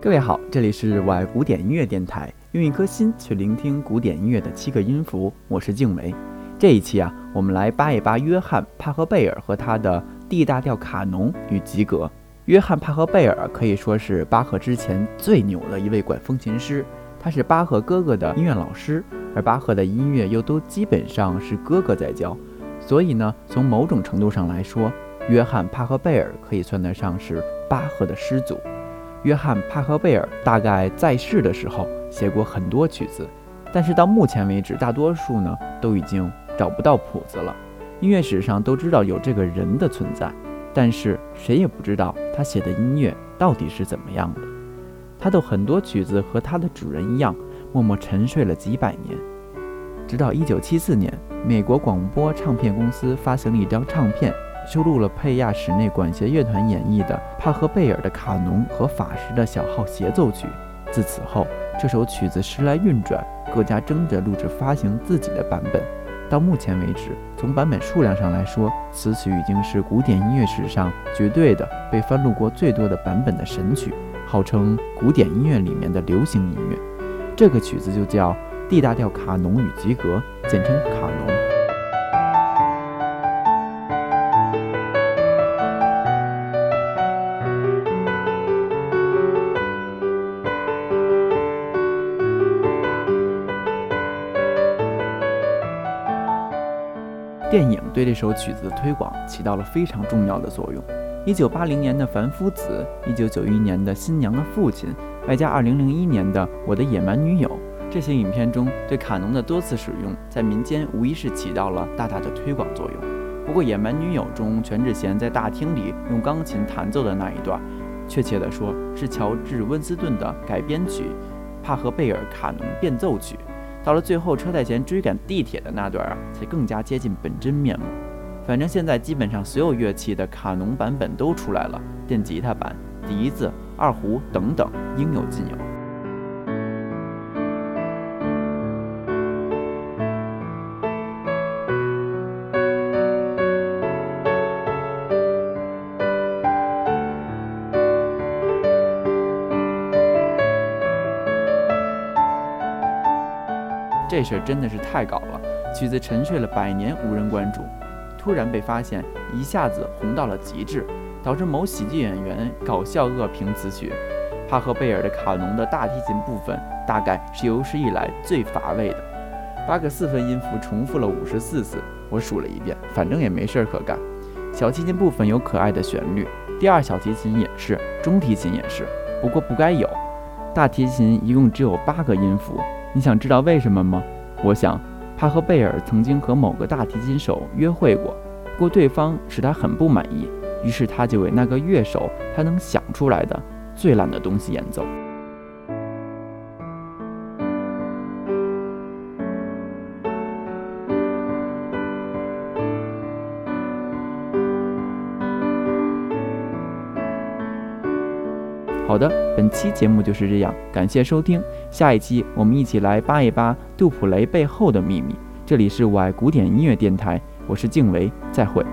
各位好，这里是我爱古典音乐电台，用一颗心去聆听古典音乐的七个音符。我是静梅。这一期啊，我们来扒一扒约翰·帕赫贝尔和他的 D 大调卡农与吉格。约翰·帕赫贝尔可以说是巴赫之前最牛的一位管风琴师，他是巴赫哥哥的音乐老师，而巴赫的音乐又都基本上是哥哥在教，所以呢，从某种程度上来说，约翰·帕赫贝尔可以算得上是巴赫的师祖。约翰·帕赫贝尔大概在世的时候写过很多曲子，但是到目前为止，大多数呢都已经找不到谱子了。音乐史上都知道有这个人的存在，但是谁也不知道他写的音乐到底是怎么样的。他的很多曲子和他的主人一样，默默沉睡了几百年，直到1974年，美国广播唱片公司发行了一张唱片。收录了佩亚室内管弦乐团演绎的帕赫贝尔的卡农和法什的小号协奏曲。自此后，这首曲子时来运转，各家争着录制发行自己的版本。到目前为止，从版本数量上来说，此曲已经是古典音乐史上绝对的被翻录过最多的版本的神曲，号称古典音乐里面的流行音乐。这个曲子就叫 D 大调卡农与吉格，简称卡农。电影对这首曲子的推广起到了非常重要的作用。一九八零年的《凡夫子》，一九九一年的《新娘的父亲》，外加二零零一年的《我的野蛮女友》，这些影片中对卡农的多次使用，在民间无疑是起到了大大的推广作用。不过，《野蛮女友》中全智贤在大厅里用钢琴弹奏的那一段，确切地说是乔治·温斯顿的改编曲《帕赫贝尔卡农变奏曲》。到了最后，车太贤追赶地铁的那段啊，才更加接近本真面目。反正现在基本上所有乐器的卡农版本都出来了，电吉他版、笛子、二胡等等，应有尽有。这事儿真的是太搞了！曲子沉睡了百年，无人关注，突然被发现，一下子红到了极致，导致某喜剧演员搞笑恶评此曲。帕赫贝尔的卡农的大提琴部分，大概是有史以来最乏味的，八个四分音符重复了五十四次，我数了一遍，反正也没事儿可干。小提琴部分有可爱的旋律，第二小提琴也是，中提琴也是，不过不该有。大提琴一共只有八个音符。你想知道为什么吗？我想，他和贝尔曾经和某个大提琴手约会过，不过对方使他很不满意，于是他就为那个乐手他能想出来的最烂的东西演奏。好的，本期节目就是这样，感谢收听。下一期我们一起来扒一扒杜普雷背后的秘密。这里是我爱古典音乐电台，我是静维，再会。